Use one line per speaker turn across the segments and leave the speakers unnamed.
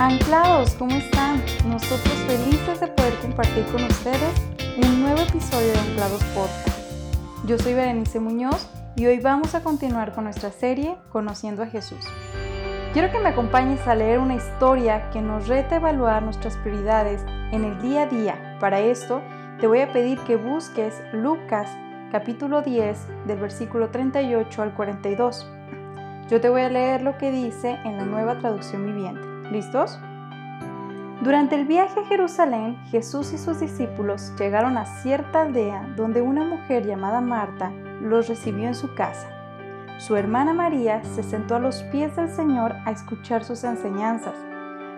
Anclados, ¿cómo están? Nosotros felices de poder compartir con ustedes un nuevo episodio de Anclados Podcast. Yo soy Berenice Muñoz y hoy vamos a continuar con nuestra serie Conociendo a Jesús. Quiero que me acompañes a leer una historia que nos reta a evaluar nuestras prioridades en el día a día. Para esto, te voy a pedir que busques Lucas capítulo 10 del versículo 38 al 42. Yo te voy a leer lo que dice en la nueva traducción viviente. ¿Listos? Durante el viaje a Jerusalén, Jesús y sus discípulos llegaron a cierta aldea donde una mujer llamada Marta los recibió en su casa. Su hermana María se sentó a los pies del Señor a escuchar sus enseñanzas,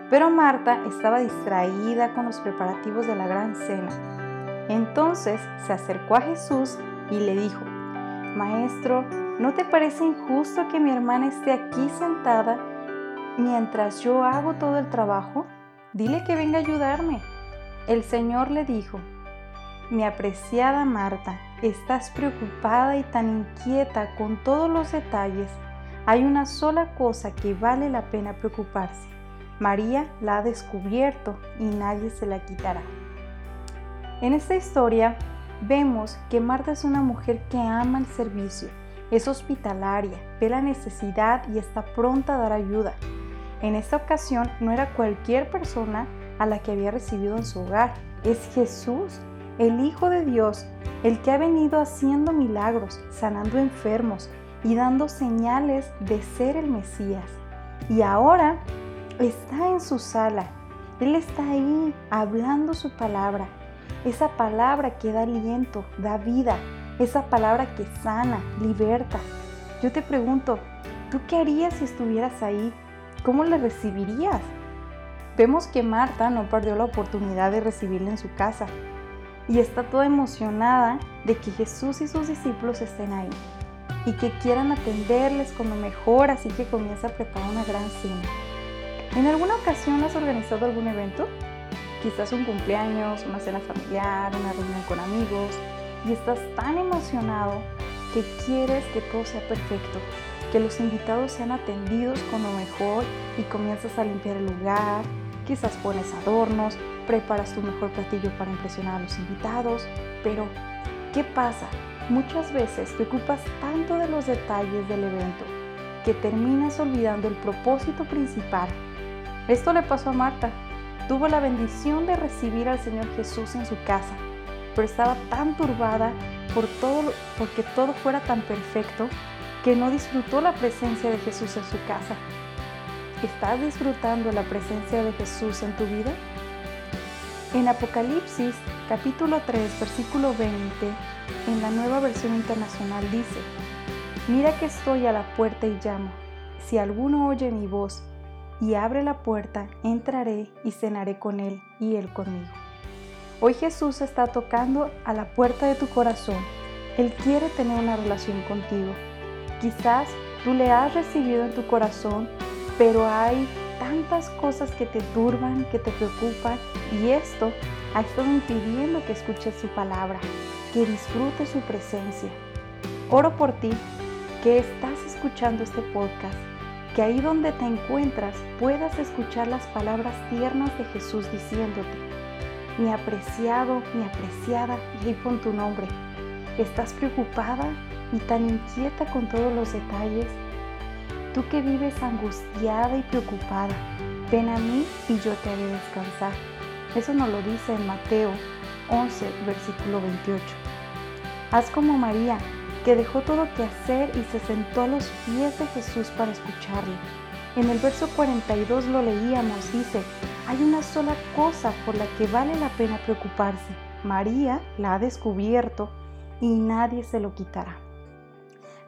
pero Marta estaba distraída con los preparativos de la gran cena. Entonces se acercó a Jesús y le dijo, Maestro, ¿no te parece injusto que mi hermana esté aquí sentada mientras yo hago todo el trabajo? Dile que venga a ayudarme. El Señor le dijo, mi apreciada Marta, estás preocupada y tan inquieta con todos los detalles. Hay una sola cosa que vale la pena preocuparse. María la ha descubierto y nadie se la quitará. En esta historia vemos que Marta es una mujer que ama el servicio, es hospitalaria, ve la necesidad y está pronta a dar ayuda. En esta ocasión no era cualquier persona a la que había recibido en su hogar, es Jesús, el Hijo de Dios, el que ha venido haciendo milagros, sanando enfermos y dando señales de ser el Mesías. Y ahora está en su sala. Él está ahí hablando su palabra. Esa palabra que da aliento, da vida. Esa palabra que sana, liberta. Yo te pregunto, ¿tú qué harías si estuvieras ahí? ¿Cómo le recibirías? Vemos que Marta no perdió la oportunidad de recibirle en su casa y está toda emocionada de que Jesús y sus discípulos estén ahí y que quieran atenderles con lo mejor, así que comienza a preparar una gran cena. ¿En alguna ocasión has organizado algún evento? Quizás un cumpleaños, una cena familiar, una reunión con amigos y estás tan emocionado que quieres que todo sea perfecto, que los invitados sean atendidos con lo mejor y comienzas a limpiar el lugar, quizás pones adornos, preparas tu mejor platillo para impresionar a los invitados, pero ¿qué pasa? Muchas veces te ocupas tanto de los detalles del evento que terminas olvidando el propósito principal. Esto le pasó a Marta. Tuvo la bendición de recibir al Señor Jesús en su casa, pero estaba tan turbada por todo, porque todo fuera tan perfecto que no disfrutó la presencia de Jesús en su casa. ¿Estás disfrutando la presencia de Jesús en tu vida? En Apocalipsis capítulo 3 versículo 20, en la nueva versión internacional dice, Mira que estoy a la puerta y llamo. Si alguno oye mi voz y abre la puerta, entraré y cenaré con él y él conmigo. Hoy Jesús está tocando a la puerta de tu corazón. Él quiere tener una relación contigo. Quizás tú le has recibido en tu corazón, pero hay tantas cosas que te turban, que te preocupan y esto ha estado impidiendo que escuches su palabra, que disfrutes su presencia. Oro por ti que estás escuchando este podcast, que ahí donde te encuentras puedas escuchar las palabras tiernas de Jesús diciéndote, mi apreciado, mi apreciada, y ahí pon tu nombre. ¿Estás preocupada? Y tan inquieta con todos los detalles? Tú que vives angustiada y preocupada, ven a mí y yo te haré descansar. Eso nos lo dice en Mateo 11, versículo 28. Haz como María, que dejó todo que hacer y se sentó a los pies de Jesús para escucharle. En el verso 42 lo leíamos, dice, hay una sola cosa por la que vale la pena preocuparse. María la ha descubierto y nadie se lo quitará.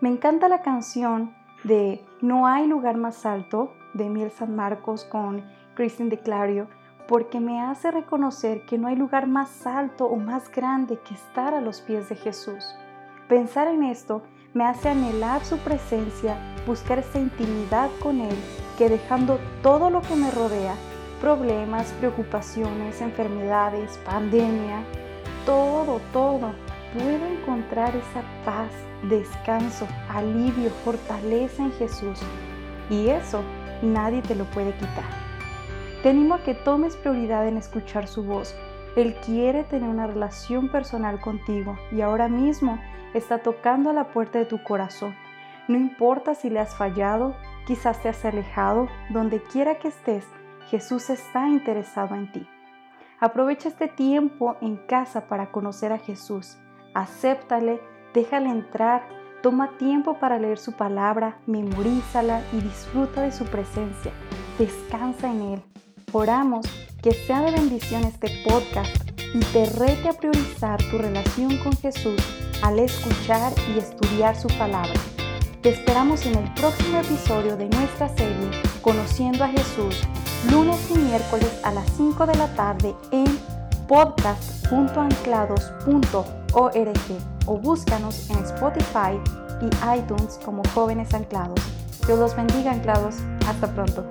Me encanta la canción de No hay lugar más alto de Miel San Marcos con Christine de Clario porque me hace reconocer que no hay lugar más alto o más grande que estar a los pies de Jesús. Pensar en esto me hace anhelar su presencia, buscar esa intimidad con Él, que dejando todo lo que me rodea, problemas, preocupaciones, enfermedades, pandemia, todo, todo, puedo encontrar esa paz, descanso, alivio, fortaleza en Jesús. Y eso nadie te lo puede quitar. Te animo a que tomes prioridad en escuchar su voz. Él quiere tener una relación personal contigo y ahora mismo está tocando a la puerta de tu corazón. No importa si le has fallado, quizás te has alejado, donde quiera que estés, Jesús está interesado en ti. Aprovecha este tiempo en casa para conocer a Jesús. Acéptale, déjale entrar, toma tiempo para leer su palabra, memorízala y disfruta de su presencia. Descansa en Él. Oramos que sea de bendición este podcast y te rete a priorizar tu relación con Jesús al escuchar y estudiar su palabra. Te esperamos en el próximo episodio de nuestra serie Conociendo a Jesús, lunes y miércoles a las 5 de la tarde en podcast.anclados.org o búscanos en Spotify y iTunes como Jóvenes Anclados. Dios los bendiga, anclados. Hasta pronto.